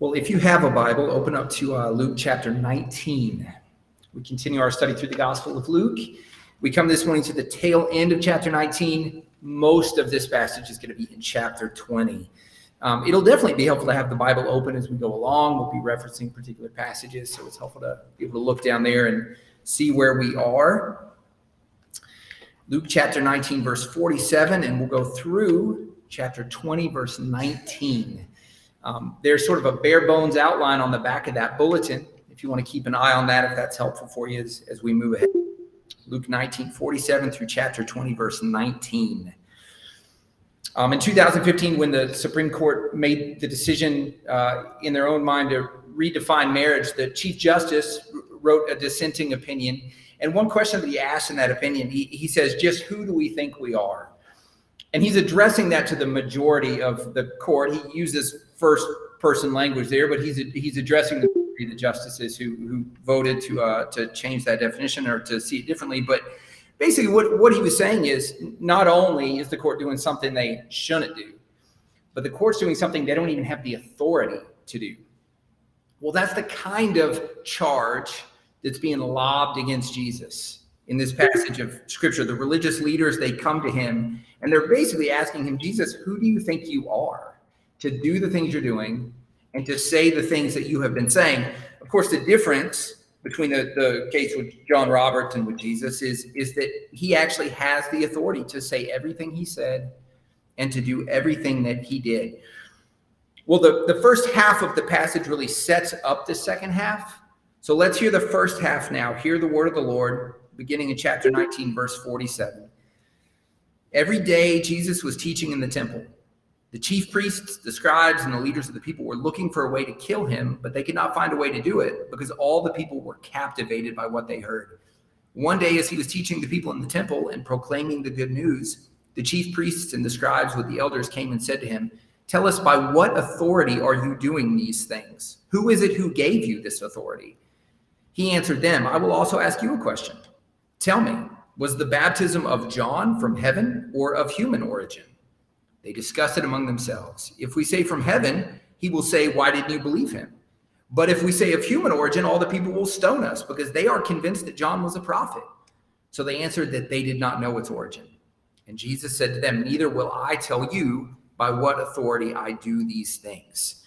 Well, if you have a Bible, open up to uh, Luke chapter 19. We continue our study through the Gospel of Luke. We come this morning to the tail end of chapter 19. Most of this passage is going to be in chapter 20. Um, it'll definitely be helpful to have the Bible open as we go along. We'll be referencing particular passages, so it's helpful to be able to look down there and see where we are. Luke chapter 19, verse 47, and we'll go through chapter 20, verse 19. Um, there's sort of a bare bones outline on the back of that bulletin. If you want to keep an eye on that, if that's helpful for you as, as we move ahead. Luke 19, 47 through chapter 20, verse 19. Um, in 2015, when the Supreme Court made the decision uh, in their own mind to redefine marriage, the Chief Justice wrote a dissenting opinion. And one question that he asked in that opinion, he, he says, just who do we think we are? And he's addressing that to the majority of the court. He uses first person language there, but he's he's addressing the, the justices who who voted to uh, to change that definition or to see it differently. But basically, what what he was saying is not only is the court doing something they shouldn't do, but the court's doing something they don't even have the authority to do. Well, that's the kind of charge that's being lobbed against Jesus in this passage of scripture. The religious leaders, they come to him and they're basically asking him, Jesus, who do you think you are to do the things you're doing and to say the things that you have been saying? Of course, the difference between the, the case with John Roberts and with Jesus is, is that he actually has the authority to say everything he said and to do everything that he did. Well, the, the first half of the passage really sets up the second half. So let's hear the first half now. Hear the word of the Lord beginning in chapter 19, verse 47. Every day, Jesus was teaching in the temple. The chief priests, the scribes, and the leaders of the people were looking for a way to kill him, but they could not find a way to do it because all the people were captivated by what they heard. One day, as he was teaching the people in the temple and proclaiming the good news, the chief priests and the scribes with the elders came and said to him, Tell us by what authority are you doing these things? Who is it who gave you this authority? He answered them, I will also ask you a question. Tell me, was the baptism of John from heaven or of human origin? They discuss it among themselves. If we say from heaven, he will say, Why didn't you believe him? But if we say of human origin, all the people will stone us because they are convinced that John was a prophet. So they answered that they did not know its origin. And Jesus said to them, Neither will I tell you by what authority I do these things.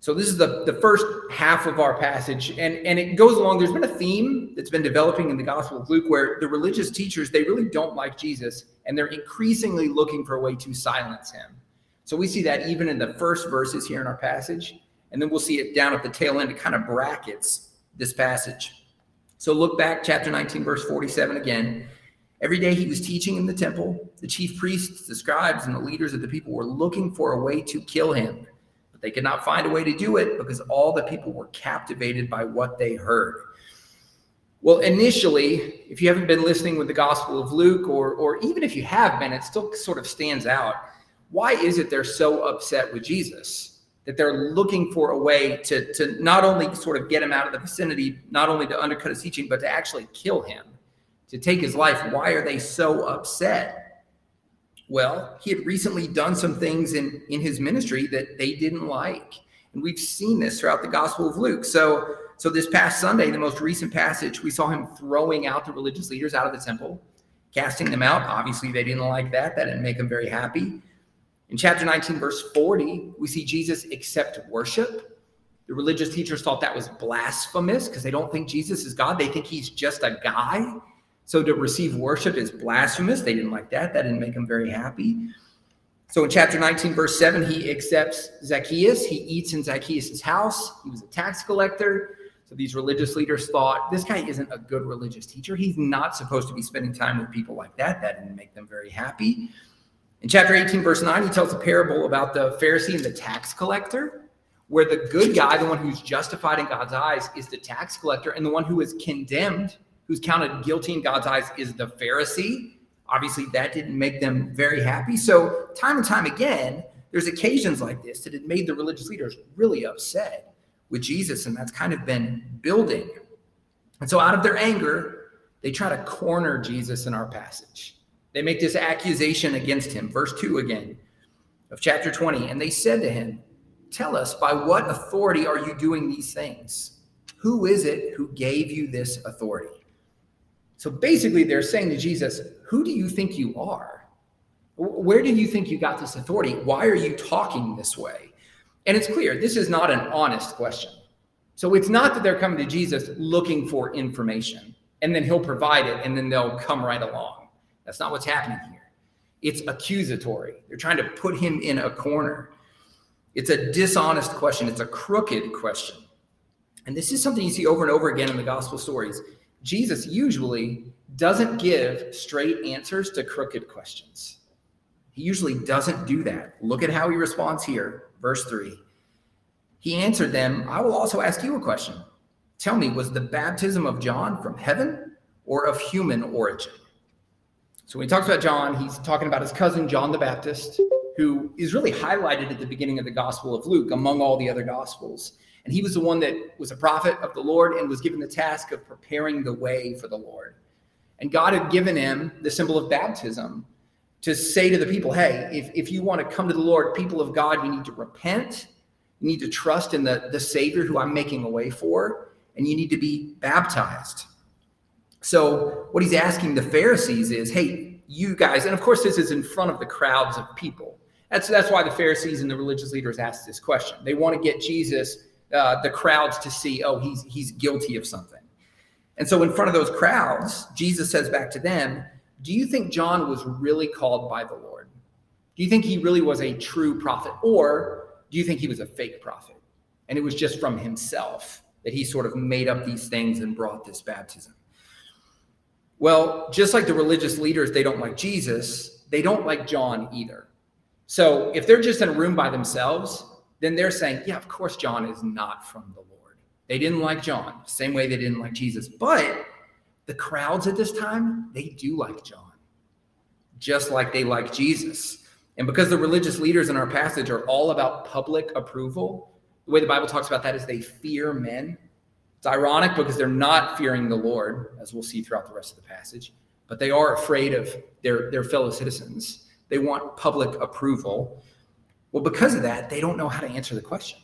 So this is the, the first half of our passage, and, and it goes along. There's been a theme that's been developing in the Gospel of Luke where the religious teachers, they really don't like Jesus, and they're increasingly looking for a way to silence him. So we see that even in the first verses here in our passage, and then we'll see it down at the tail end. It kind of brackets this passage. So look back, chapter 19, verse 47 again. Every day he was teaching in the temple. The chief priests, the scribes, and the leaders of the people were looking for a way to kill him but they could not find a way to do it because all the people were captivated by what they heard. Well, initially, if you haven't been listening with the Gospel of Luke, or, or even if you have been, it still sort of stands out. Why is it they're so upset with Jesus? That they're looking for a way to, to not only sort of get him out of the vicinity, not only to undercut his teaching, but to actually kill him, to take his life. Why are they so upset? Well, he had recently done some things in, in his ministry that they didn't like. And we've seen this throughout the Gospel of Luke. So, so this past Sunday, the most recent passage, we saw him throwing out the religious leaders out of the temple, casting them out. Obviously, they didn't like that. That didn't make them very happy. In chapter 19, verse 40, we see Jesus accept worship. The religious teachers thought that was blasphemous because they don't think Jesus is God. They think he's just a guy. So to receive worship is blasphemous. They didn't like that. That didn't make them very happy. So in chapter 19, verse 7, he accepts Zacchaeus. He eats in Zacchaeus' house. He was a tax collector. So these religious leaders thought this guy isn't a good religious teacher. He's not supposed to be spending time with people like that. That didn't make them very happy. In chapter 18, verse 9, he tells a parable about the Pharisee and the tax collector, where the good guy, the one who's justified in God's eyes, is the tax collector, and the one who is condemned who's counted guilty in God's eyes is the Pharisee. Obviously, that didn't make them very happy. So, time and time again, there's occasions like this that had made the religious leaders really upset with Jesus, and that's kind of been building. And so, out of their anger, they try to corner Jesus in our passage. They make this accusation against him. Verse 2 again of chapter 20. And they said to him, tell us, by what authority are you doing these things? Who is it who gave you this authority? So basically, they're saying to Jesus, Who do you think you are? Where do you think you got this authority? Why are you talking this way? And it's clear this is not an honest question. So it's not that they're coming to Jesus looking for information and then he'll provide it and then they'll come right along. That's not what's happening here. It's accusatory. They're trying to put him in a corner. It's a dishonest question, it's a crooked question. And this is something you see over and over again in the gospel stories. Jesus usually doesn't give straight answers to crooked questions. He usually doesn't do that. Look at how he responds here, verse 3. He answered them, I will also ask you a question. Tell me, was the baptism of John from heaven or of human origin? So when he talks about John, he's talking about his cousin, John the Baptist, who is really highlighted at the beginning of the Gospel of Luke among all the other Gospels. And he was the one that was a prophet of the Lord and was given the task of preparing the way for the Lord. And God had given him the symbol of baptism to say to the people, hey, if, if you want to come to the Lord, people of God, you need to repent. You need to trust in the, the Savior who I'm making a way for, and you need to be baptized. So, what he's asking the Pharisees is, hey, you guys, and of course, this is in front of the crowds of people. That's, that's why the Pharisees and the religious leaders asked this question. They want to get Jesus uh, the crowds to see, oh, he's he's guilty of something. And so in front of those crowds, Jesus says back to them, Do you think John was really called by the Lord? Do you think he really was a true prophet? Or do you think he was a fake prophet? And it was just from himself that he sort of made up these things and brought this baptism. Well, just like the religious leaders, they don't like Jesus, they don't like John either. So if they're just in a room by themselves, then they're saying, yeah, of course, John is not from the Lord. They didn't like John, same way they didn't like Jesus. But the crowds at this time, they do like John, just like they like Jesus. And because the religious leaders in our passage are all about public approval, the way the Bible talks about that is they fear men. It's ironic because they're not fearing the Lord, as we'll see throughout the rest of the passage, but they are afraid of their, their fellow citizens. They want public approval. Well, because of that, they don't know how to answer the question.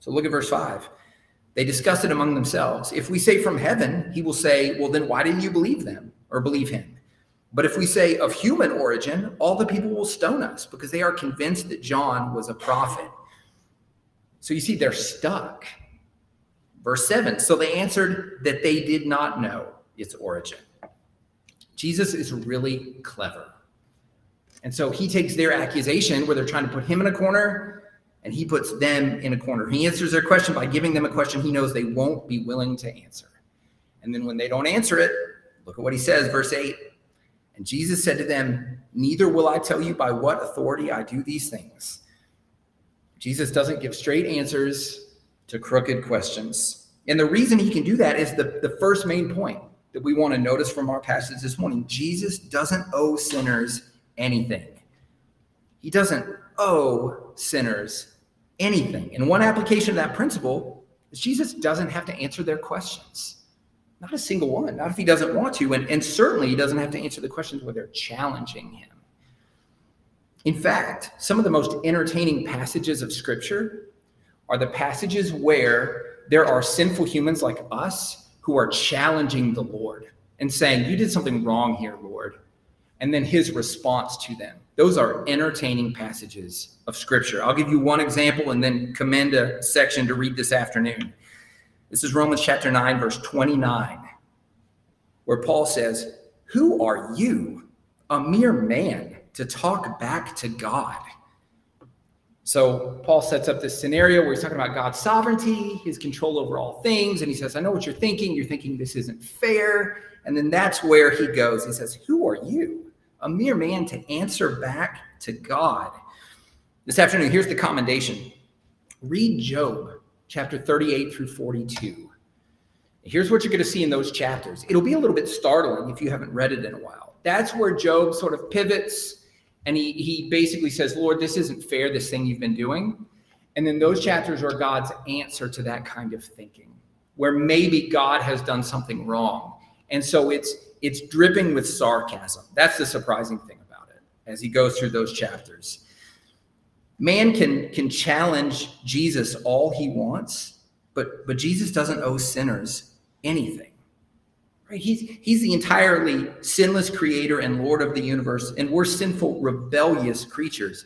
So look at verse 5. They discuss it among themselves. If we say from heaven, he will say, Well, then why didn't you believe them or believe him? But if we say of human origin, all the people will stone us because they are convinced that John was a prophet. So you see, they're stuck. Verse 7 So they answered that they did not know its origin. Jesus is really clever. And so he takes their accusation where they're trying to put him in a corner and he puts them in a corner. He answers their question by giving them a question he knows they won't be willing to answer. And then when they don't answer it, look at what he says, verse 8. And Jesus said to them, Neither will I tell you by what authority I do these things. Jesus doesn't give straight answers to crooked questions. And the reason he can do that is the, the first main point that we want to notice from our passage this morning. Jesus doesn't owe sinners anything. He doesn't owe sinners anything. And one application of that principle is Jesus doesn't have to answer their questions. Not a single one, not if he doesn't want to. And, and certainly he doesn't have to answer the questions where they're challenging him. In fact, some of the most entertaining passages of scripture are the passages where there are sinful humans like us who are challenging the Lord and saying, You did something wrong here, Lord and then his response to them. Those are entertaining passages of scripture. I'll give you one example and then commend a section to read this afternoon. This is Romans chapter 9, verse 29, where Paul says, Who are you, a mere man, to talk back to God? So Paul sets up this scenario where he's talking about God's sovereignty, his control over all things. And he says, I know what you're thinking. You're thinking this isn't fair. And then that's where he goes. He says, Who are you? A mere man to answer back to God. This afternoon, here's the commendation read Job chapter 38 through 42. Here's what you're going to see in those chapters. It'll be a little bit startling if you haven't read it in a while. That's where Job sort of pivots and he, he basically says, Lord, this isn't fair, this thing you've been doing. And then those chapters are God's answer to that kind of thinking, where maybe God has done something wrong. And so it's it's dripping with sarcasm. That's the surprising thing about it as he goes through those chapters. Man can, can challenge Jesus all he wants, but, but Jesus doesn't owe sinners anything. Right? He's, he's the entirely sinless creator and Lord of the universe, and we're sinful, rebellious creatures.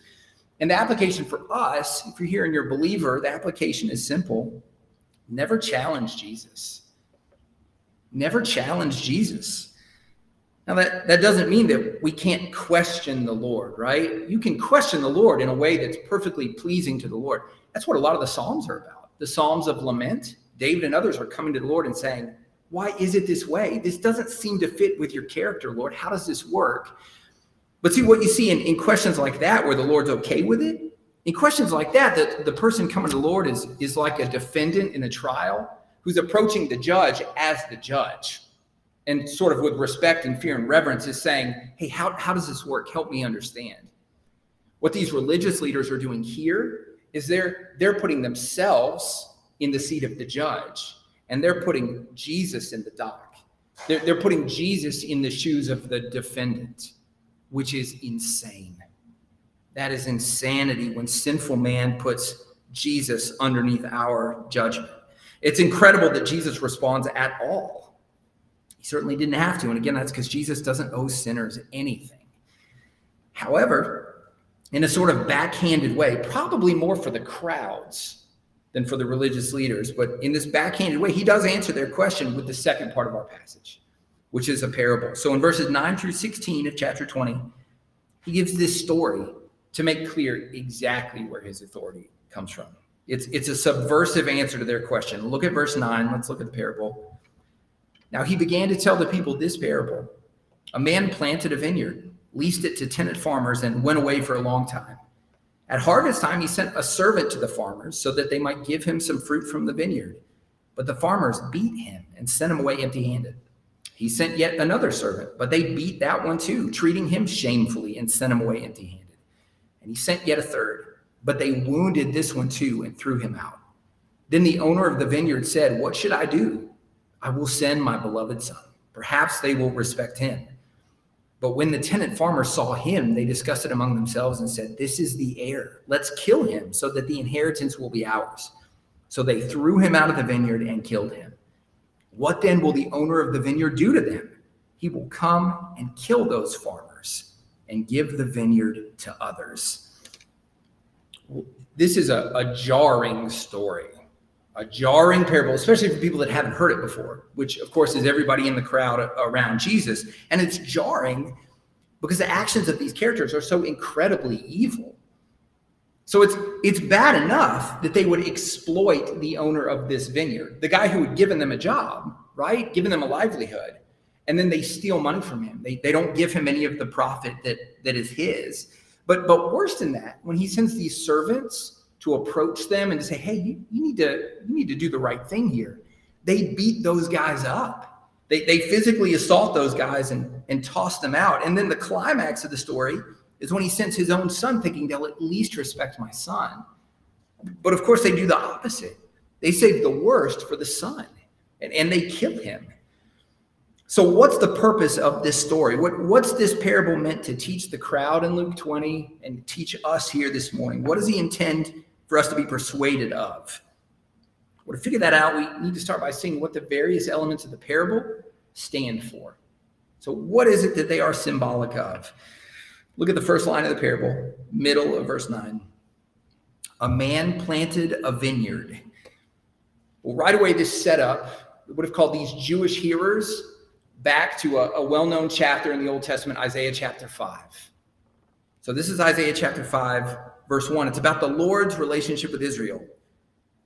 And the application for us, if you're here and you're a believer, the application is simple never challenge Jesus. Never challenge Jesus. Now, that, that doesn't mean that we can't question the Lord, right? You can question the Lord in a way that's perfectly pleasing to the Lord. That's what a lot of the Psalms are about. The Psalms of lament, David and others are coming to the Lord and saying, Why is it this way? This doesn't seem to fit with your character, Lord. How does this work? But see, what you see in, in questions like that, where the Lord's okay with it, in questions like that, the, the person coming to the Lord is, is like a defendant in a trial who's approaching the judge as the judge and sort of with respect and fear and reverence is saying, Hey, how, how does this work? Help me understand. What these religious leaders are doing here is they're they're putting themselves in the seat of the judge and they're putting Jesus in the dock. They're, they're putting Jesus in the shoes of the defendant, which is insane. That is insanity when sinful man puts Jesus underneath our judgment. It's incredible that Jesus responds at all he certainly didn't have to. And again, that's because Jesus doesn't owe sinners anything. However, in a sort of backhanded way, probably more for the crowds than for the religious leaders, but in this backhanded way, he does answer their question with the second part of our passage, which is a parable. So in verses 9 through 16 of chapter 20, he gives this story to make clear exactly where his authority comes from. It's, it's a subversive answer to their question. Look at verse 9. Let's look at the parable. Now he began to tell the people this parable A man planted a vineyard, leased it to tenant farmers, and went away for a long time. At harvest time, he sent a servant to the farmers so that they might give him some fruit from the vineyard. But the farmers beat him and sent him away empty handed. He sent yet another servant, but they beat that one too, treating him shamefully and sent him away empty handed. And he sent yet a third, but they wounded this one too and threw him out. Then the owner of the vineyard said, What should I do? I will send my beloved son. Perhaps they will respect him. But when the tenant farmers saw him, they discussed it among themselves and said, This is the heir. Let's kill him so that the inheritance will be ours. So they threw him out of the vineyard and killed him. What then will the owner of the vineyard do to them? He will come and kill those farmers and give the vineyard to others. This is a, a jarring story a jarring parable, especially for people that haven't heard it before, which of course is everybody in the crowd around Jesus. And it's jarring because the actions of these characters are so incredibly evil. So it's it's bad enough that they would exploit the owner of this vineyard, the guy who had given them a job, right? Given them a livelihood. And then they steal money from him. They, they don't give him any of the profit that, that is his. But but worse than that, when he sends these servants to approach them and to say, hey, you, you need to you need to do the right thing here. They beat those guys up. They, they physically assault those guys and, and toss them out. And then the climax of the story is when he sends his own son, thinking they'll at least respect my son. But of course, they do the opposite. They save the worst for the son and, and they kill him. So, what's the purpose of this story? What, what's this parable meant to teach the crowd in Luke 20 and teach us here this morning? What does he intend for us to be persuaded of. Well, to figure that out, we need to start by seeing what the various elements of the parable stand for. So, what is it that they are symbolic of? Look at the first line of the parable, middle of verse 9. A man planted a vineyard. Well, right away, this setup would have called these Jewish hearers back to a, a well known chapter in the Old Testament, Isaiah chapter 5. So, this is Isaiah chapter 5, verse 1. It's about the Lord's relationship with Israel.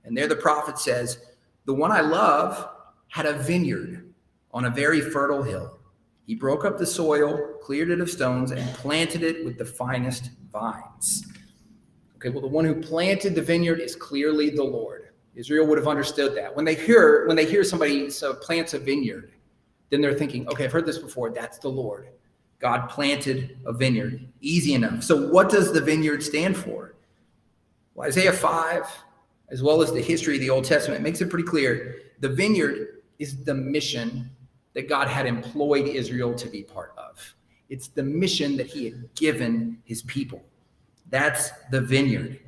And there the prophet says, The one I love had a vineyard on a very fertile hill. He broke up the soil, cleared it of stones, and planted it with the finest vines. Okay, well, the one who planted the vineyard is clearly the Lord. Israel would have understood that. When they hear when they hear somebody so plants a vineyard, then they're thinking, okay, I've heard this before. That's the Lord. God planted a vineyard. Easy enough. So, what does the vineyard stand for? Well, Isaiah 5, as well as the history of the Old Testament, makes it pretty clear. The vineyard is the mission that God had employed Israel to be part of, it's the mission that he had given his people. That's the vineyard.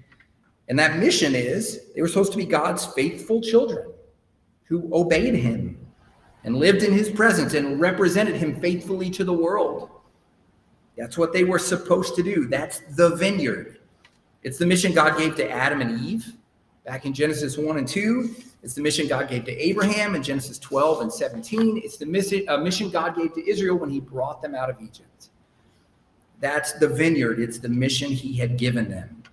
And that mission is they were supposed to be God's faithful children who obeyed him and lived in his presence and represented him faithfully to the world. That's what they were supposed to do. That's the vineyard. It's the mission God gave to Adam and Eve back in Genesis 1 and 2. It's the mission God gave to Abraham in Genesis 12 and 17. It's the mission, uh, mission God gave to Israel when he brought them out of Egypt. That's the vineyard. It's the mission he had given them.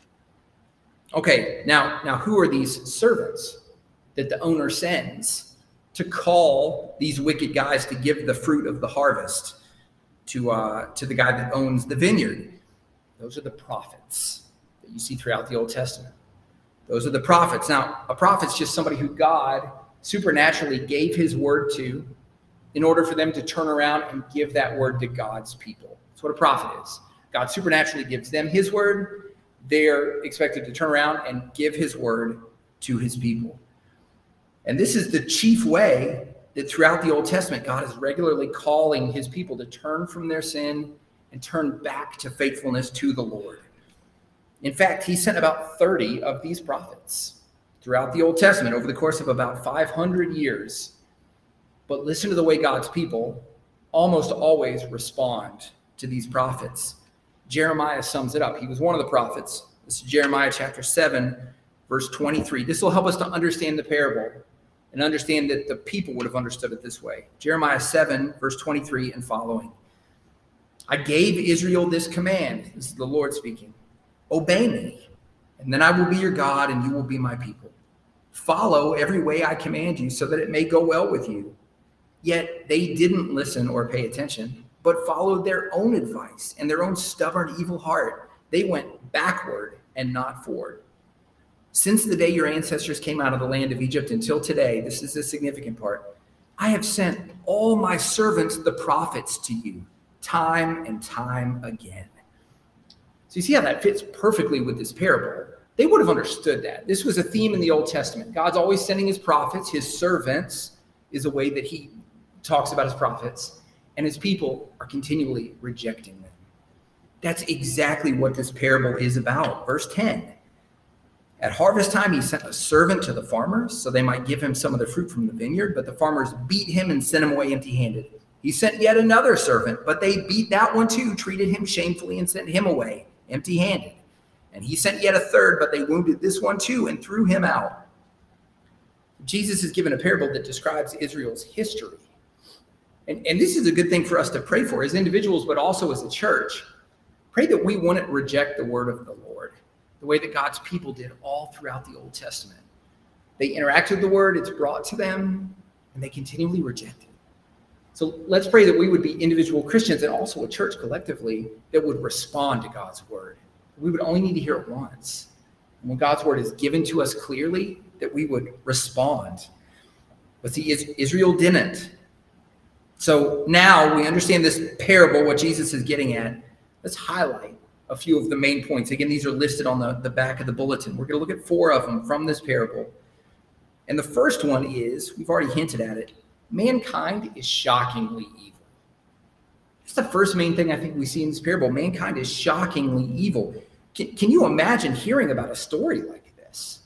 Okay, now, now who are these servants that the owner sends to call these wicked guys to give the fruit of the harvest to, uh, to the guy that owns the vineyard? Those are the prophets that you see throughout the Old Testament. Those are the prophets. Now, a prophet's just somebody who God supernaturally gave his word to in order for them to turn around and give that word to God's people. That's what a prophet is. God supernaturally gives them his word. They're expected to turn around and give his word to his people. And this is the chief way that throughout the Old Testament, God is regularly calling his people to turn from their sin and turn back to faithfulness to the Lord. In fact, he sent about 30 of these prophets throughout the Old Testament over the course of about 500 years. But listen to the way God's people almost always respond to these prophets. Jeremiah sums it up. He was one of the prophets. This is Jeremiah chapter 7, verse 23. This will help us to understand the parable and understand that the people would have understood it this way. Jeremiah 7, verse 23 and following. I gave Israel this command. This is the Lord speaking Obey me, and then I will be your God, and you will be my people. Follow every way I command you, so that it may go well with you. Yet they didn't listen or pay attention, but followed their own advice and their own stubborn, evil heart. They went backward and not forward. Since the day your ancestors came out of the land of Egypt until today, this is the significant part. I have sent all my servants, the prophets, to you, time and time again. So you see how that fits perfectly with this parable. They would have understood that. This was a theme in the Old Testament. God's always sending his prophets, his servants is a way that he talks about his prophets, and his people are continually rejecting them. That's exactly what this parable is about. Verse 10. At harvest time, he sent a servant to the farmers so they might give him some of the fruit from the vineyard, but the farmers beat him and sent him away empty handed. He sent yet another servant, but they beat that one too, treated him shamefully, and sent him away empty handed. And he sent yet a third, but they wounded this one too and threw him out. Jesus is given a parable that describes Israel's history. And, and this is a good thing for us to pray for as individuals, but also as a church. Pray that we wouldn't reject the word of the Lord the way that God's people did all throughout the Old Testament. They interact with the word, it's brought to them, and they continually reject it. So let's pray that we would be individual Christians and also a church collectively that would respond to God's word. We would only need to hear it once. And when God's word is given to us clearly, that we would respond. But see, Israel didn't. So now we understand this parable, what Jesus is getting at. Let's highlight a few of the main points. Again, these are listed on the, the back of the bulletin. We're going to look at four of them from this parable. And the first one is we've already hinted at it mankind is shockingly evil. That's the first main thing I think we see in this parable. Mankind is shockingly evil. Can, can you imagine hearing about a story like this?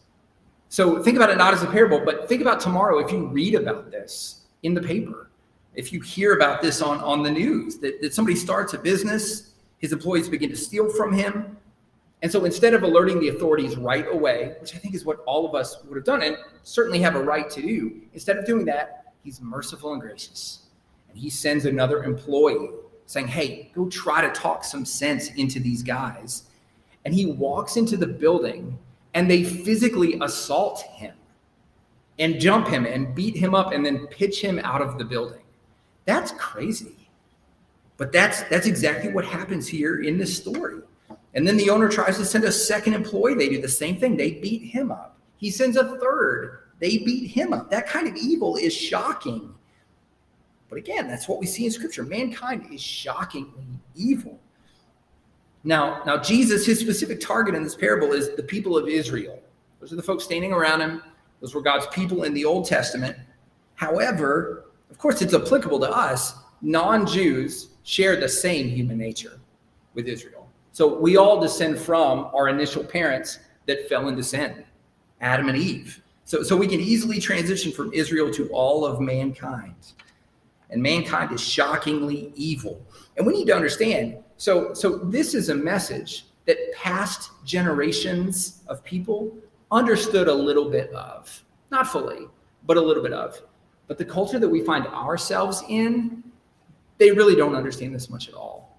So think about it not as a parable, but think about tomorrow if you read about this in the paper, if you hear about this on, on the news, that, that somebody starts a business, his employees begin to steal from him. And so instead of alerting the authorities right away, which I think is what all of us would have done and certainly have a right to do, instead of doing that, He's merciful and gracious. And he sends another employee saying, Hey, go try to talk some sense into these guys. And he walks into the building and they physically assault him and jump him and beat him up and then pitch him out of the building. That's crazy. But that's that's exactly what happens here in this story. And then the owner tries to send a second employee. They do the same thing. They beat him up. He sends a third. They beat him up. That kind of evil is shocking. But again, that's what we see in scripture. Mankind is shockingly evil. Now, now Jesus, his specific target in this parable is the people of Israel. Those are the folks standing around him. Those were God's people in the Old Testament. However, of course, it's applicable to us. Non Jews share the same human nature with Israel. So we all descend from our initial parents that fell into sin, Adam and Eve. So, so we can easily transition from Israel to all of mankind. And mankind is shockingly evil. And we need to understand so, so this is a message that past generations of people understood a little bit of, not fully, but a little bit of. But the culture that we find ourselves in, they really don't understand this much at all.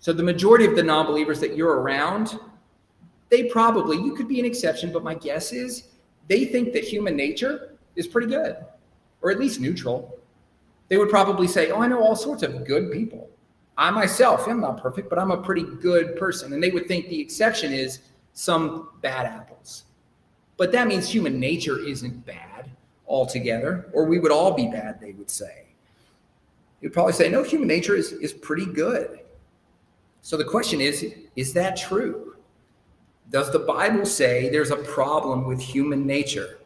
So the majority of the non believers that you're around, they probably, you could be an exception, but my guess is they think that human nature is pretty good, or at least neutral. They would probably say, Oh, I know all sorts of good people. I myself am not perfect, but I'm a pretty good person. And they would think the exception is some bad apples. But that means human nature isn't bad altogether, or we would all be bad, they would say. You'd probably say, no, human nature is, is pretty good. So the question is, is that true? Does the Bible say there's a problem with human nature?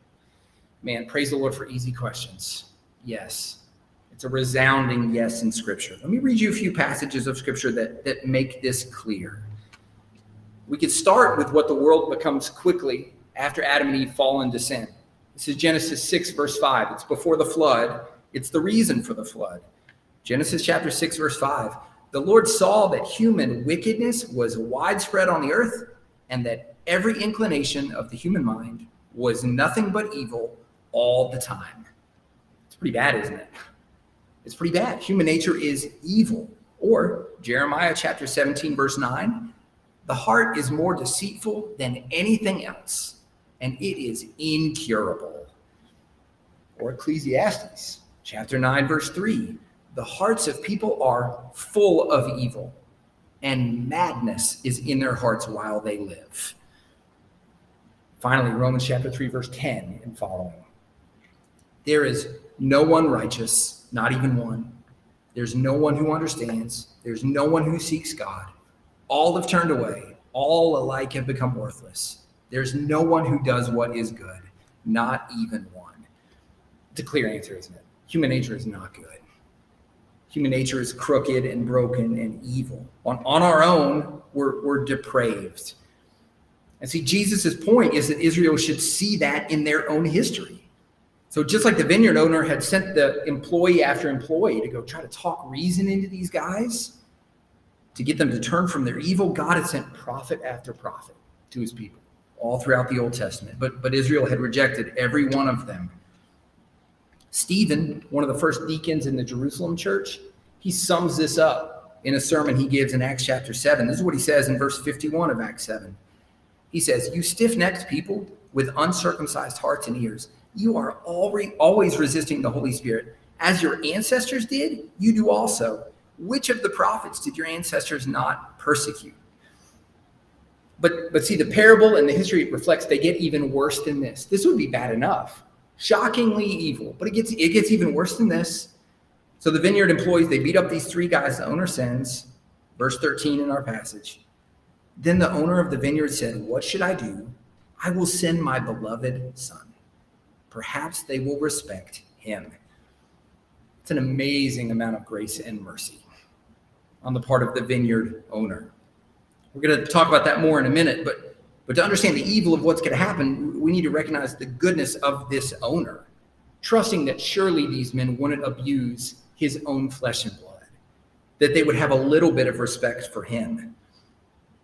Man, praise the Lord for easy questions. Yes. It's a resounding yes in Scripture. Let me read you a few passages of Scripture that, that make this clear. We could start with what the world becomes quickly after Adam and Eve fall into sin. This is Genesis 6, verse 5. It's before the flood, it's the reason for the flood. Genesis chapter 6, verse 5. The Lord saw that human wickedness was widespread on the earth, and that every inclination of the human mind was nothing but evil all the time. It's pretty bad, isn't it? It's pretty bad. Human nature is evil. Or Jeremiah chapter 17, verse 9 the heart is more deceitful than anything else, and it is incurable. Or Ecclesiastes chapter 9, verse 3 the hearts of people are full of evil, and madness is in their hearts while they live. Finally, Romans chapter 3, verse 10 and following. There is no one righteous not even one. There's no one who understands, there's no one who seeks God. All have turned away, all alike have become worthless. There's no one who does what is good, not even one. It's a clear answer, isn't it? Human nature is not good. Human nature is crooked and broken and evil. On, on our own, we're, we're depraved. And see, Jesus' point is that Israel should see that in their own history. So just like the vineyard owner had sent the employee after employee to go try to talk reason into these guys to get them to turn from their evil, God had sent prophet after prophet to his people all throughout the Old Testament. But but Israel had rejected every one of them. Stephen, one of the first deacons in the Jerusalem church, he sums this up in a sermon he gives in Acts chapter 7. This is what he says in verse 51 of Acts 7. He says, You stiff necked people with uncircumcised hearts and ears you are always resisting the Holy Spirit. As your ancestors did, you do also. Which of the prophets did your ancestors not persecute? But, but see, the parable and the history reflects they get even worse than this. This would be bad enough, shockingly evil, but it gets, it gets even worse than this. So the vineyard employees, they beat up these three guys. The owner sends, verse 13 in our passage. Then the owner of the vineyard said, What should I do? I will send my beloved son perhaps they will respect him. It's an amazing amount of grace and mercy on the part of the vineyard owner. We're going to talk about that more in a minute, but but to understand the evil of what's going to happen, we need to recognize the goodness of this owner, trusting that surely these men wouldn't abuse his own flesh and blood, that they would have a little bit of respect for him.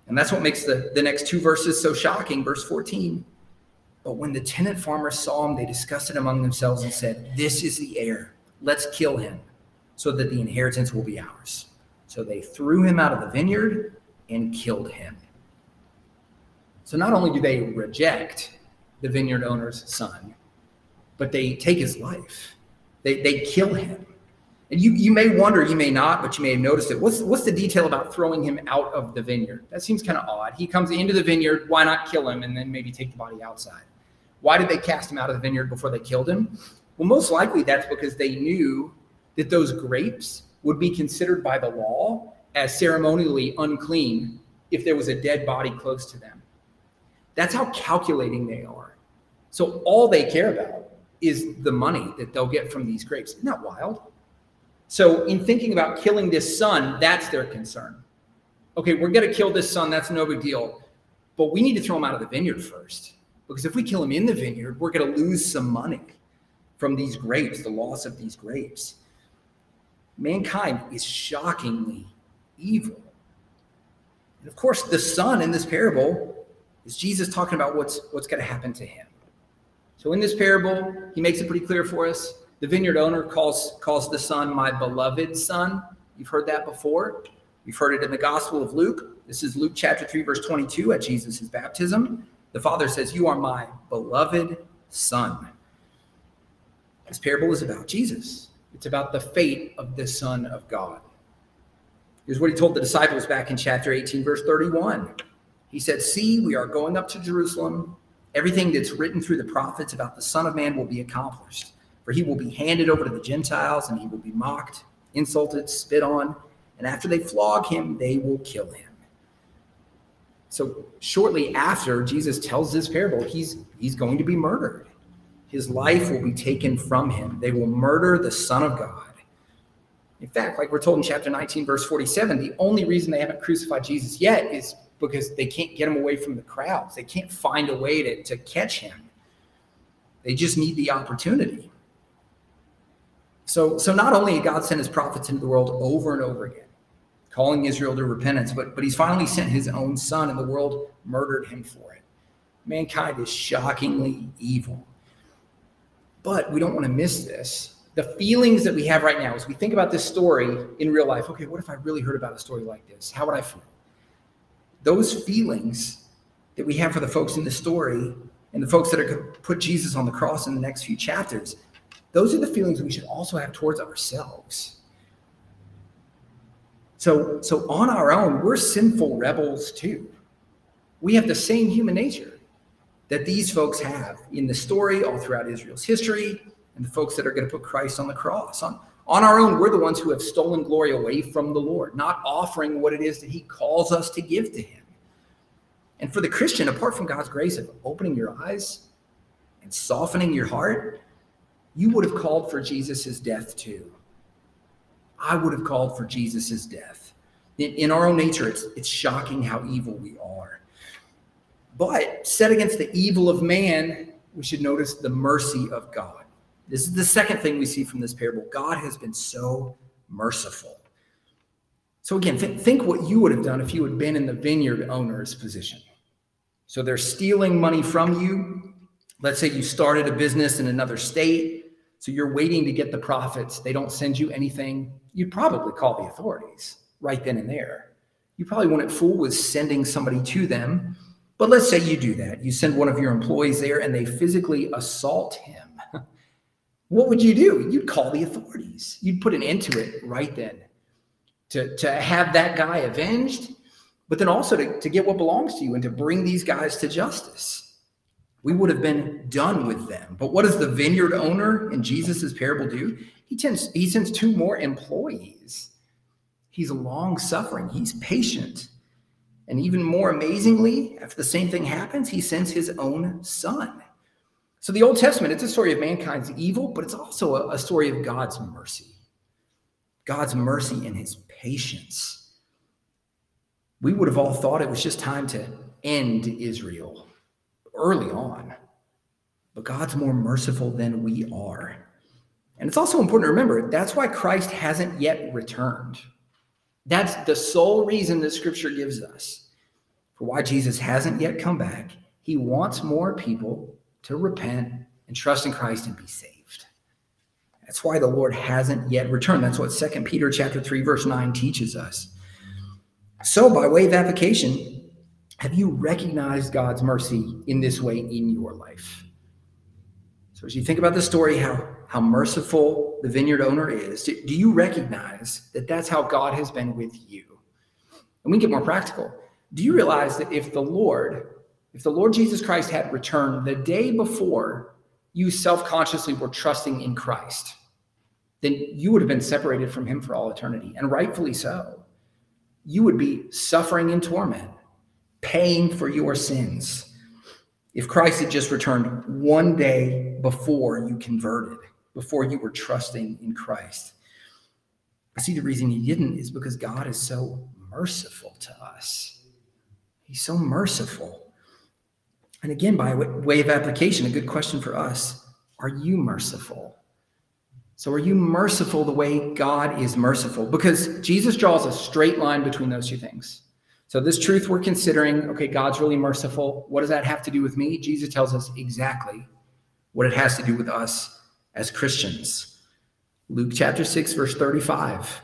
And that's what makes the, the next two verses so shocking. Verse 14 but when the tenant farmers saw him, they discussed it among themselves and said, This is the heir. Let's kill him so that the inheritance will be ours. So they threw him out of the vineyard and killed him. So not only do they reject the vineyard owner's son, but they take his life. They, they kill him. And you, you may wonder, you may not, but you may have noticed it. What's, what's the detail about throwing him out of the vineyard? That seems kind of odd. He comes into the vineyard, why not kill him and then maybe take the body outside? Why did they cast him out of the vineyard before they killed him? Well, most likely that's because they knew that those grapes would be considered by the law as ceremonially unclean if there was a dead body close to them. That's how calculating they are. So all they care about is the money that they'll get from these grapes. Isn't that wild? So, in thinking about killing this son, that's their concern. okay, we're going to kill this son. That's no big deal. But we need to throw him out of the vineyard first. Because if we kill him in the vineyard, we're going to lose some money from these grapes, the loss of these grapes. Mankind is shockingly evil. And of course, the son in this parable is Jesus talking about what's, what's going to happen to him. So in this parable, he makes it pretty clear for us. The vineyard owner calls, calls the son my beloved son. You've heard that before. You've heard it in the Gospel of Luke. This is Luke chapter 3, verse 22 at Jesus' baptism. The father says, You are my beloved son. This parable is about Jesus. It's about the fate of the Son of God. Here's what he told the disciples back in chapter 18, verse 31. He said, See, we are going up to Jerusalem. Everything that's written through the prophets about the Son of Man will be accomplished. For he will be handed over to the Gentiles, and he will be mocked, insulted, spit on. And after they flog him, they will kill him. So shortly after Jesus tells this parable, he's he's going to be murdered. His life will be taken from him. They will murder the Son of God. In fact, like we're told in chapter 19, verse 47, the only reason they haven't crucified Jesus yet is because they can't get him away from the crowds. They can't find a way to, to catch him. They just need the opportunity. So, so not only God send his prophets into the world over and over again, calling Israel to repentance, but, but he's finally sent his own son, and the world murdered him for it. Mankind is shockingly evil. But we don't want to miss this. The feelings that we have right now as we think about this story in real life okay, what if I really heard about a story like this? How would I feel? Those feelings that we have for the folks in the story and the folks that are going to put Jesus on the cross in the next few chapters, those are the feelings we should also have towards ourselves. So, so on our own, we're sinful rebels too. We have the same human nature that these folks have in the story all throughout Israel's history and the folks that are going to put Christ on the cross. On, on our own, we're the ones who have stolen glory away from the Lord, not offering what it is that he calls us to give to him. And for the Christian, apart from God's grace of opening your eyes and softening your heart, you would have called for Jesus' death too. I would have called for Jesus' death. In, in our own nature, it's, it's shocking how evil we are. But set against the evil of man, we should notice the mercy of God. This is the second thing we see from this parable. God has been so merciful. So, again, th- think what you would have done if you had been in the vineyard owner's position. So, they're stealing money from you. Let's say you started a business in another state so you're waiting to get the profits. They don't send you anything. You'd probably call the authorities right then and there. You probably wouldn't fool with sending somebody to them. But let's say you do that. You send one of your employees there and they physically assault him. What would you do? You'd call the authorities. You'd put an end to it right then to, to have that guy avenged, but then also to, to get what belongs to you and to bring these guys to justice we would have been done with them. But what does the vineyard owner in Jesus' parable do? He tends he sends two more employees. He's long suffering, he's patient. And even more amazingly, after the same thing happens, he sends his own son. So the Old Testament, it's a story of mankind's evil, but it's also a, a story of God's mercy. God's mercy and his patience. We would have all thought it was just time to end Israel early on. But God's more merciful than we are. And it's also important to remember that's why Christ hasn't yet returned. That's the sole reason that scripture gives us for why Jesus hasn't yet come back. He wants more people to repent and trust in Christ and be saved. That's why the Lord hasn't yet returned. That's what Second Peter chapter 3 verse 9 teaches us. So by way of application, have you recognized God's mercy in this way in your life? So, as you think about the story, how, how merciful the vineyard owner is, do, do you recognize that that's how God has been with you? And we get more practical. Do you realize that if the Lord, if the Lord Jesus Christ had returned the day before you self consciously were trusting in Christ, then you would have been separated from him for all eternity, and rightfully so. You would be suffering in torment paying for your sins. If Christ had just returned one day before you converted, before you were trusting in Christ. I see, the reason he didn't is because God is so merciful to us. He's so merciful. And again, by way of application, a good question for us are you merciful? So, are you merciful the way God is merciful? Because Jesus draws a straight line between those two things. So, this truth we're considering, okay, God's really merciful. What does that have to do with me? Jesus tells us exactly what it has to do with us as Christians. Luke chapter 6, verse 35,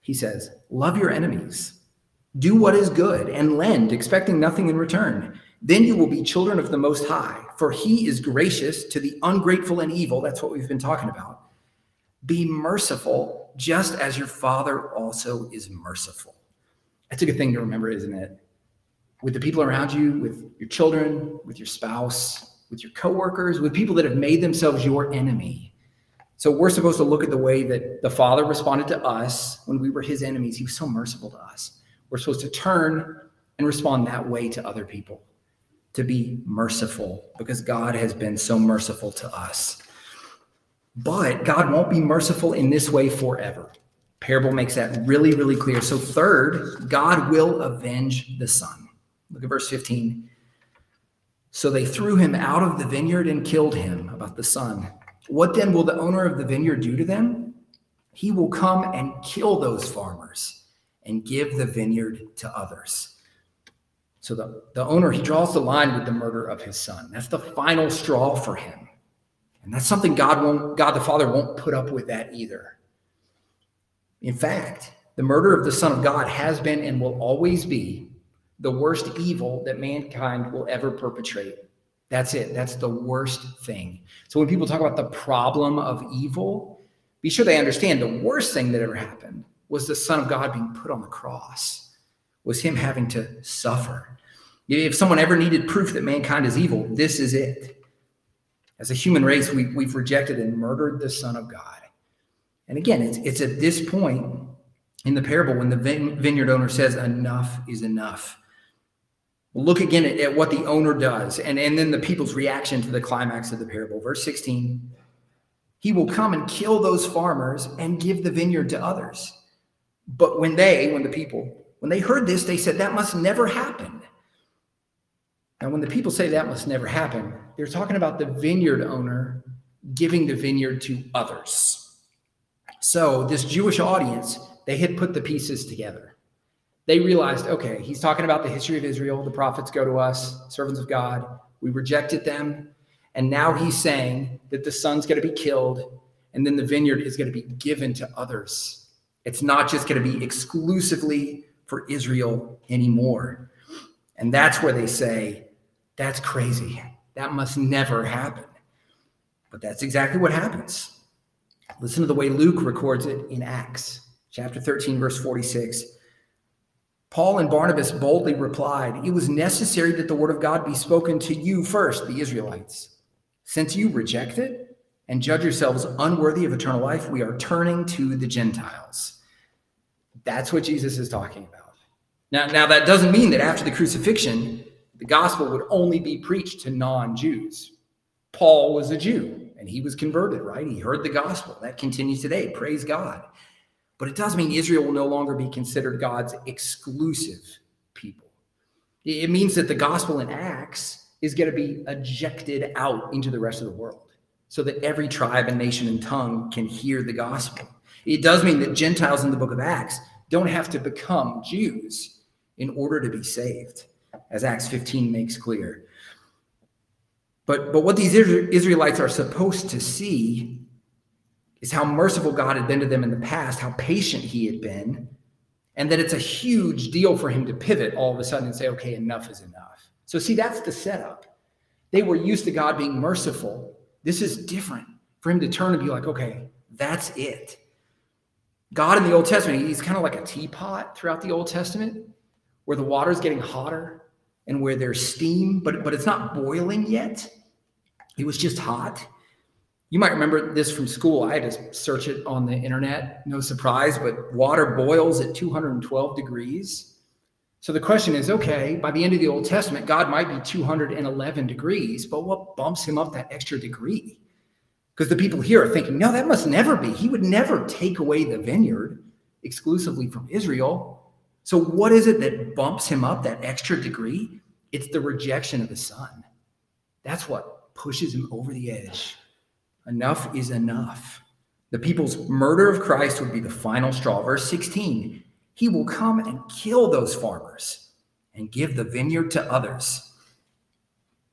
he says, Love your enemies, do what is good, and lend, expecting nothing in return. Then you will be children of the Most High, for he is gracious to the ungrateful and evil. That's what we've been talking about. Be merciful, just as your Father also is merciful. That's a good thing to remember, isn't it? With the people around you, with your children, with your spouse, with your coworkers, with people that have made themselves your enemy. So we're supposed to look at the way that the Father responded to us when we were his enemies. He was so merciful to us. We're supposed to turn and respond that way to other people, to be merciful because God has been so merciful to us. But God won't be merciful in this way forever. Parable makes that really, really clear. So, third, God will avenge the son. Look at verse 15. So they threw him out of the vineyard and killed him, about the son. What then will the owner of the vineyard do to them? He will come and kill those farmers and give the vineyard to others. So the, the owner, he draws the line with the murder of his son. That's the final straw for him. And that's something God won't, God the Father won't put up with that either. In fact, the murder of the Son of God has been and will always be the worst evil that mankind will ever perpetrate. That's it. That's the worst thing. So when people talk about the problem of evil, be sure they understand the worst thing that ever happened was the Son of God being put on the cross, was him having to suffer. If someone ever needed proof that mankind is evil, this is it. As a human race, we, we've rejected and murdered the Son of God. And again, it's, it's at this point in the parable when the vineyard owner says, Enough is enough. Look again at, at what the owner does and, and then the people's reaction to the climax of the parable. Verse 16 He will come and kill those farmers and give the vineyard to others. But when they, when the people, when they heard this, they said, That must never happen. Now, when the people say that must never happen, they're talking about the vineyard owner giving the vineyard to others. So, this Jewish audience, they had put the pieces together. They realized, okay, he's talking about the history of Israel. The prophets go to us, servants of God. We rejected them. And now he's saying that the son's going to be killed and then the vineyard is going to be given to others. It's not just going to be exclusively for Israel anymore. And that's where they say, that's crazy. That must never happen. But that's exactly what happens. Listen to the way Luke records it in Acts chapter 13, verse 46. Paul and Barnabas boldly replied, It was necessary that the word of God be spoken to you first, the Israelites. Since you reject it and judge yourselves unworthy of eternal life, we are turning to the Gentiles. That's what Jesus is talking about. Now, now that doesn't mean that after the crucifixion, the gospel would only be preached to non Jews. Paul was a Jew and he was converted, right? He heard the gospel. That continues today. Praise God. But it does mean Israel will no longer be considered God's exclusive people. It means that the gospel in Acts is going to be ejected out into the rest of the world so that every tribe and nation and tongue can hear the gospel. It does mean that Gentiles in the book of Acts don't have to become Jews in order to be saved as Acts 15 makes clear. But, but what these Israelites are supposed to see is how merciful God had been to them in the past, how patient he had been, and that it's a huge deal for him to pivot all of a sudden and say, okay, enough is enough. So, see, that's the setup. They were used to God being merciful. This is different for him to turn and be like, okay, that's it. God in the Old Testament, he's kind of like a teapot throughout the Old Testament where the water's getting hotter and where there's steam, but, but it's not boiling yet. It was just hot. You might remember this from school. I had to search it on the internet. No surprise, but water boils at 212 degrees. So the question is okay, by the end of the Old Testament, God might be 211 degrees, but what bumps him up that extra degree? Because the people here are thinking, no, that must never be. He would never take away the vineyard exclusively from Israel. So, what is it that bumps him up that extra degree? It's the rejection of the Son. That's what pushes him over the edge. Enough is enough. The people's murder of Christ would be the final straw. Verse 16 He will come and kill those farmers and give the vineyard to others.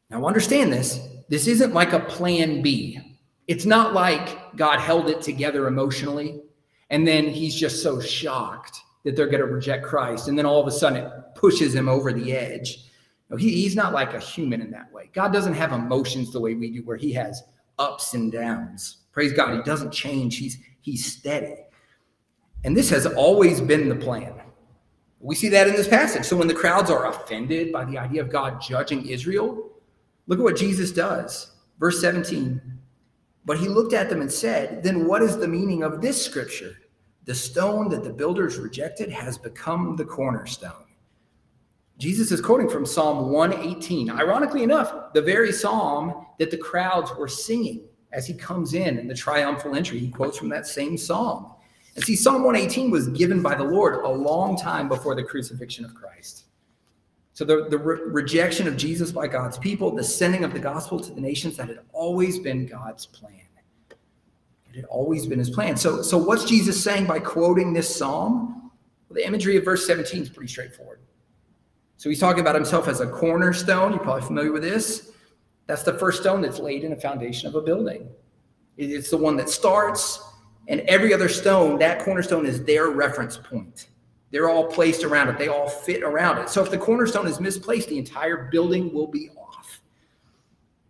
Now, understand this. This isn't like a plan B. It's not like God held it together emotionally and then he's just so shocked that they're going to reject Christ. And then all of a sudden it pushes him over the edge. No, he, he's not like a human in that way. God doesn't have emotions the way we do, where he has ups and downs. Praise God. He doesn't change. He's he's steady. And this has always been the plan. We see that in this passage. So when the crowds are offended by the idea of God judging Israel, look at what Jesus does. Verse 17. But he looked at them and said, Then what is the meaning of this scripture? The stone that the builders rejected has become the cornerstone. Jesus is quoting from Psalm 118. Ironically enough, the very psalm that the crowds were singing as he comes in in the triumphal entry. He quotes from that same psalm. And see, Psalm 118 was given by the Lord a long time before the crucifixion of Christ. So the, the re- rejection of Jesus by God's people, the sending of the gospel to the nations, that had always been God's plan. It had always been his plan. So, so what's Jesus saying by quoting this psalm? Well, the imagery of verse 17 is pretty straightforward. So he's talking about himself as a cornerstone. You're probably familiar with this. That's the first stone that's laid in the foundation of a building. It's the one that starts, and every other stone, that cornerstone is their reference point. They're all placed around it, they all fit around it. So if the cornerstone is misplaced, the entire building will be off.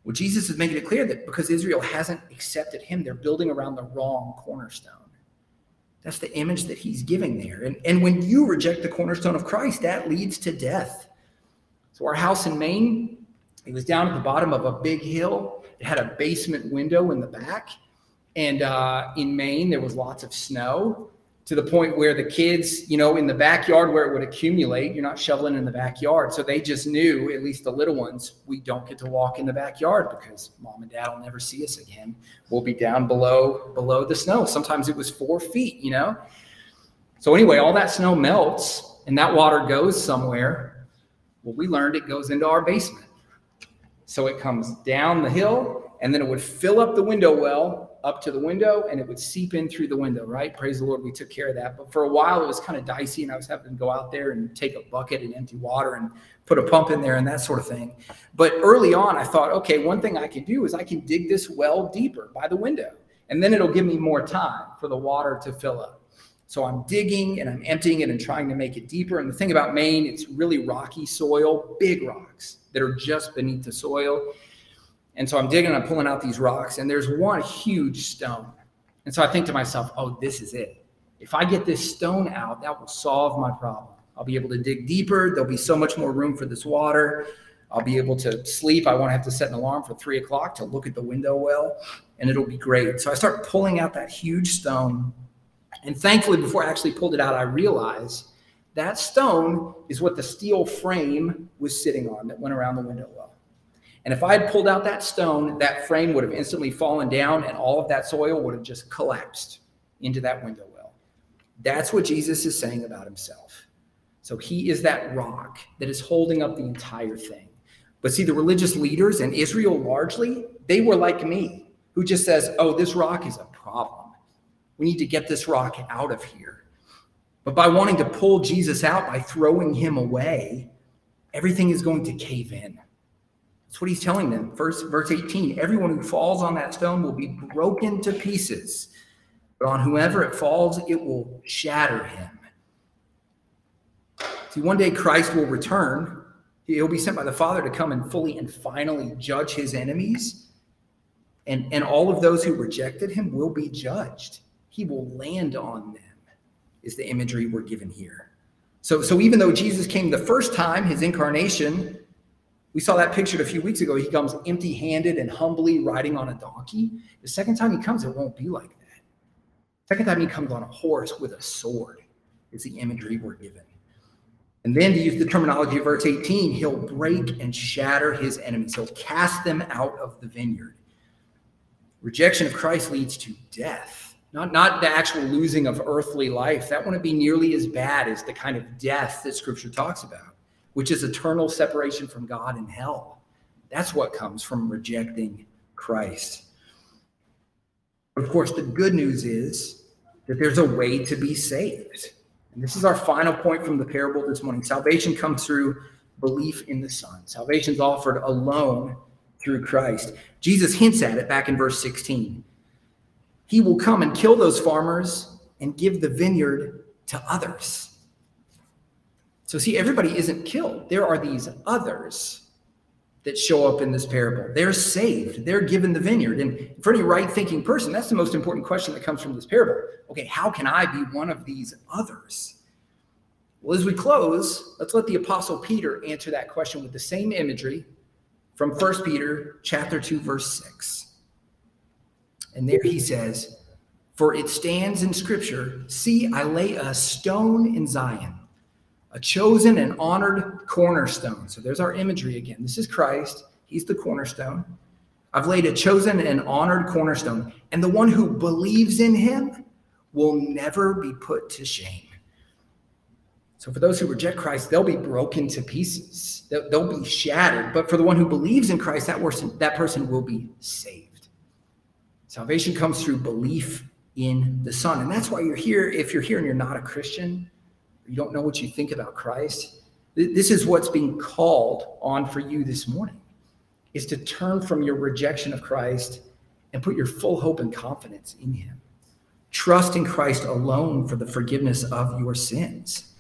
well, Jesus is making it clear that because Israel hasn't accepted him, they're building around the wrong cornerstone. That's the image that he's giving there. And, and when you reject the cornerstone of Christ, that leads to death. So, our house in Maine, it was down at the bottom of a big hill. It had a basement window in the back. And uh, in Maine, there was lots of snow to the point where the kids, you know, in the backyard where it would accumulate, you're not shoveling in the backyard. So they just knew, at least the little ones, we don't get to walk in the backyard because mom and dad will never see us again. We'll be down below below the snow. Sometimes it was four feet, you know. So anyway, all that snow melts and that water goes somewhere. Well, we learned it goes into our basement. So it comes down the hill and then it would fill up the window well up to the window and it would seep in through the window, right? Praise the Lord, we took care of that. But for a while, it was kind of dicey, and I was having to go out there and take a bucket and empty water and put a pump in there and that sort of thing. But early on, I thought, okay, one thing I can do is I can dig this well deeper by the window, and then it'll give me more time for the water to fill up. So I'm digging and I'm emptying it and trying to make it deeper. And the thing about Maine, it's really rocky soil, big rocks that are just beneath the soil. And so I'm digging, I'm pulling out these rocks, and there's one huge stone. And so I think to myself, oh, this is it. If I get this stone out, that will solve my problem. I'll be able to dig deeper. There'll be so much more room for this water. I'll be able to sleep. I won't have to set an alarm for three o'clock to look at the window well, and it'll be great. So I start pulling out that huge stone. And thankfully, before I actually pulled it out, I realized that stone is what the steel frame was sitting on that went around the window well. And if I had pulled out that stone, that frame would have instantly fallen down and all of that soil would have just collapsed into that window well. That's what Jesus is saying about himself. So he is that rock that is holding up the entire thing. But see, the religious leaders in Israel largely, they were like me, who just says, oh, this rock is a problem. We need to get this rock out of here. But by wanting to pull Jesus out, by throwing him away, everything is going to cave in. That's what he's telling them. First, verse 18 everyone who falls on that stone will be broken to pieces, but on whoever it falls, it will shatter him. See, one day Christ will return. He'll be sent by the Father to come and fully and finally judge his enemies. And, and all of those who rejected him will be judged. He will land on them, is the imagery we're given here. So, so even though Jesus came the first time, his incarnation, we saw that pictured a few weeks ago. He comes empty handed and humbly riding on a donkey. The second time he comes, it won't be like that. Second time he comes on a horse with a sword, is the imagery we're given. And then to use the terminology of verse 18, he'll break and shatter his enemies, he'll cast them out of the vineyard. Rejection of Christ leads to death. Not, not the actual losing of earthly life. That wouldn't be nearly as bad as the kind of death that Scripture talks about, which is eternal separation from God in hell. That's what comes from rejecting Christ. Of course, the good news is that there's a way to be saved. And this is our final point from the parable this morning. Salvation comes through belief in the Son. Salvation is offered alone through Christ. Jesus hints at it back in verse 16. He will come and kill those farmers and give the vineyard to others. So, see, everybody isn't killed. There are these others that show up in this parable. They're saved, they're given the vineyard. And for any right thinking person, that's the most important question that comes from this parable. Okay, how can I be one of these others? Well, as we close, let's let the apostle Peter answer that question with the same imagery from 1 Peter chapter 2 verse 6. And there he says, "For it stands in scripture, see I lay a stone in Zion, a chosen and honored cornerstone." So there's our imagery again. This is Christ, he's the cornerstone. I've laid a chosen and honored cornerstone, and the one who believes in him will never be put to shame. So for those who reject Christ, they'll be broken to pieces. They'll, they'll be shattered. But for the one who believes in Christ, that person, that person will be saved. Salvation comes through belief in the Son. And that's why you're here. If you're here and you're not a Christian, you don't know what you think about Christ, this is what's being called on for you this morning is to turn from your rejection of Christ and put your full hope and confidence in him. Trust in Christ alone for the forgiveness of your sins.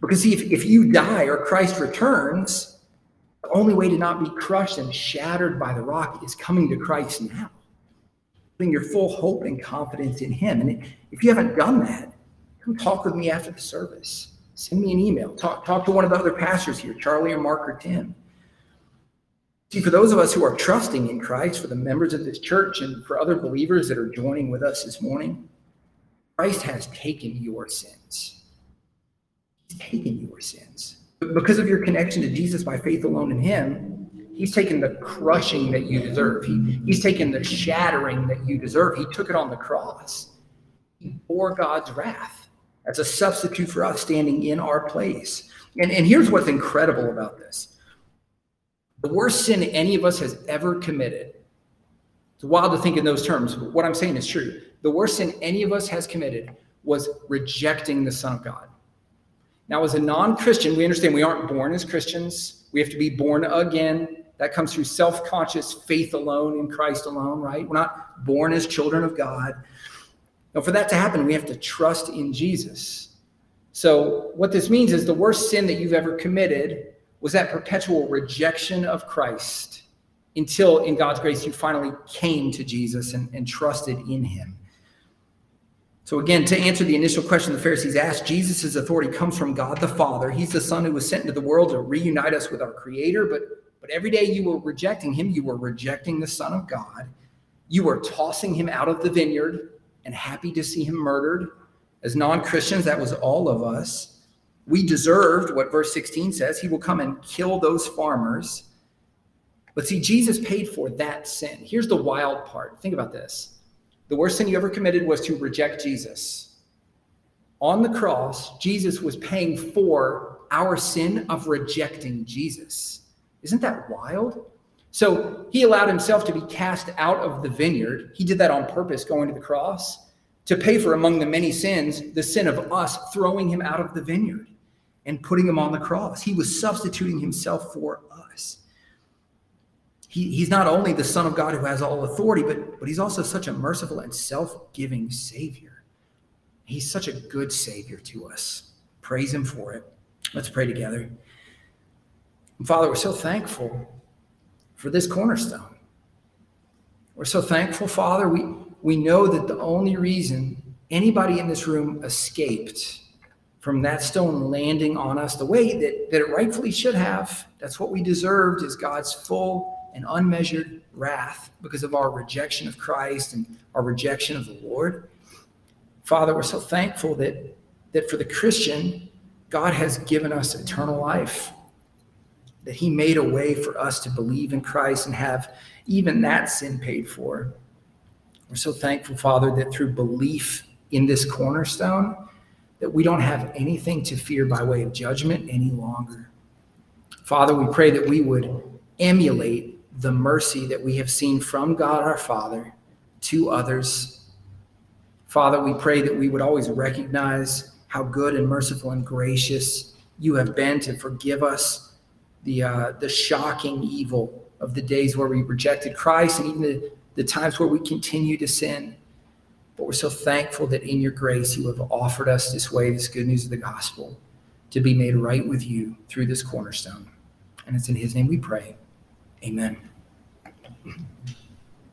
Because see, if, if you die or Christ returns, the only way to not be crushed and shattered by the rock is coming to Christ now. Putting your full hope and confidence in Him. And if you haven't done that, come talk with me after the service. Send me an email. Talk, talk to one of the other pastors here, Charlie or Mark or Tim. See, for those of us who are trusting in Christ, for the members of this church, and for other believers that are joining with us this morning, Christ has taken your sins He's taken your sins. Because of your connection to Jesus by faith alone in Him, He's taken the crushing that you deserve. He, he's taken the shattering that you deserve. He took it on the cross. He bore God's wrath as a substitute for us standing in our place. And, and here's what's incredible about this the worst sin any of us has ever committed. It's wild to think in those terms, but what I'm saying is true. The worst sin any of us has committed was rejecting the Son of God. Now, as a non Christian, we understand we aren't born as Christians. We have to be born again. That comes through self conscious faith alone in Christ alone, right? We're not born as children of God. Now, for that to happen, we have to trust in Jesus. So, what this means is the worst sin that you've ever committed was that perpetual rejection of Christ until, in God's grace, you finally came to Jesus and, and trusted in him. So, again, to answer the initial question the Pharisees asked, Jesus' authority comes from God the Father. He's the Son who was sent into the world to reunite us with our Creator. But, but every day you were rejecting Him, you were rejecting the Son of God. You were tossing Him out of the vineyard and happy to see Him murdered. As non Christians, that was all of us. We deserved what verse 16 says He will come and kill those farmers. But see, Jesus paid for that sin. Here's the wild part. Think about this the worst sin you ever committed was to reject Jesus. On the cross, Jesus was paying for our sin of rejecting Jesus. Isn't that wild? So he allowed himself to be cast out of the vineyard. He did that on purpose, going to the cross to pay for, among the many sins, the sin of us throwing him out of the vineyard and putting him on the cross. He was substituting himself for us he, he's not only the Son of God who has all authority, but, but he's also such a merciful and self giving Savior. He's such a good Savior to us. Praise him for it. Let's pray together. Father, we're so thankful for this cornerstone. We're so thankful, Father. We, we know that the only reason anybody in this room escaped from that stone landing on us the way that, that it rightfully should have, that's what we deserved, is God's full and unmeasured wrath because of our rejection of Christ and our rejection of the Lord. Father, we're so thankful that, that for the Christian, God has given us eternal life, that He made a way for us to believe in Christ and have even that sin paid for. We're so thankful, Father, that through belief in this cornerstone, that we don't have anything to fear by way of judgment any longer. Father, we pray that we would emulate the mercy that we have seen from God our Father to others. Father, we pray that we would always recognize how good and merciful and gracious you have been to forgive us the, uh, the shocking evil of the days where we rejected Christ and even the, the times where we continue to sin. But we're so thankful that in your grace you have offered us this way, this good news of the gospel, to be made right with you through this cornerstone. And it's in his name we pray. Amen.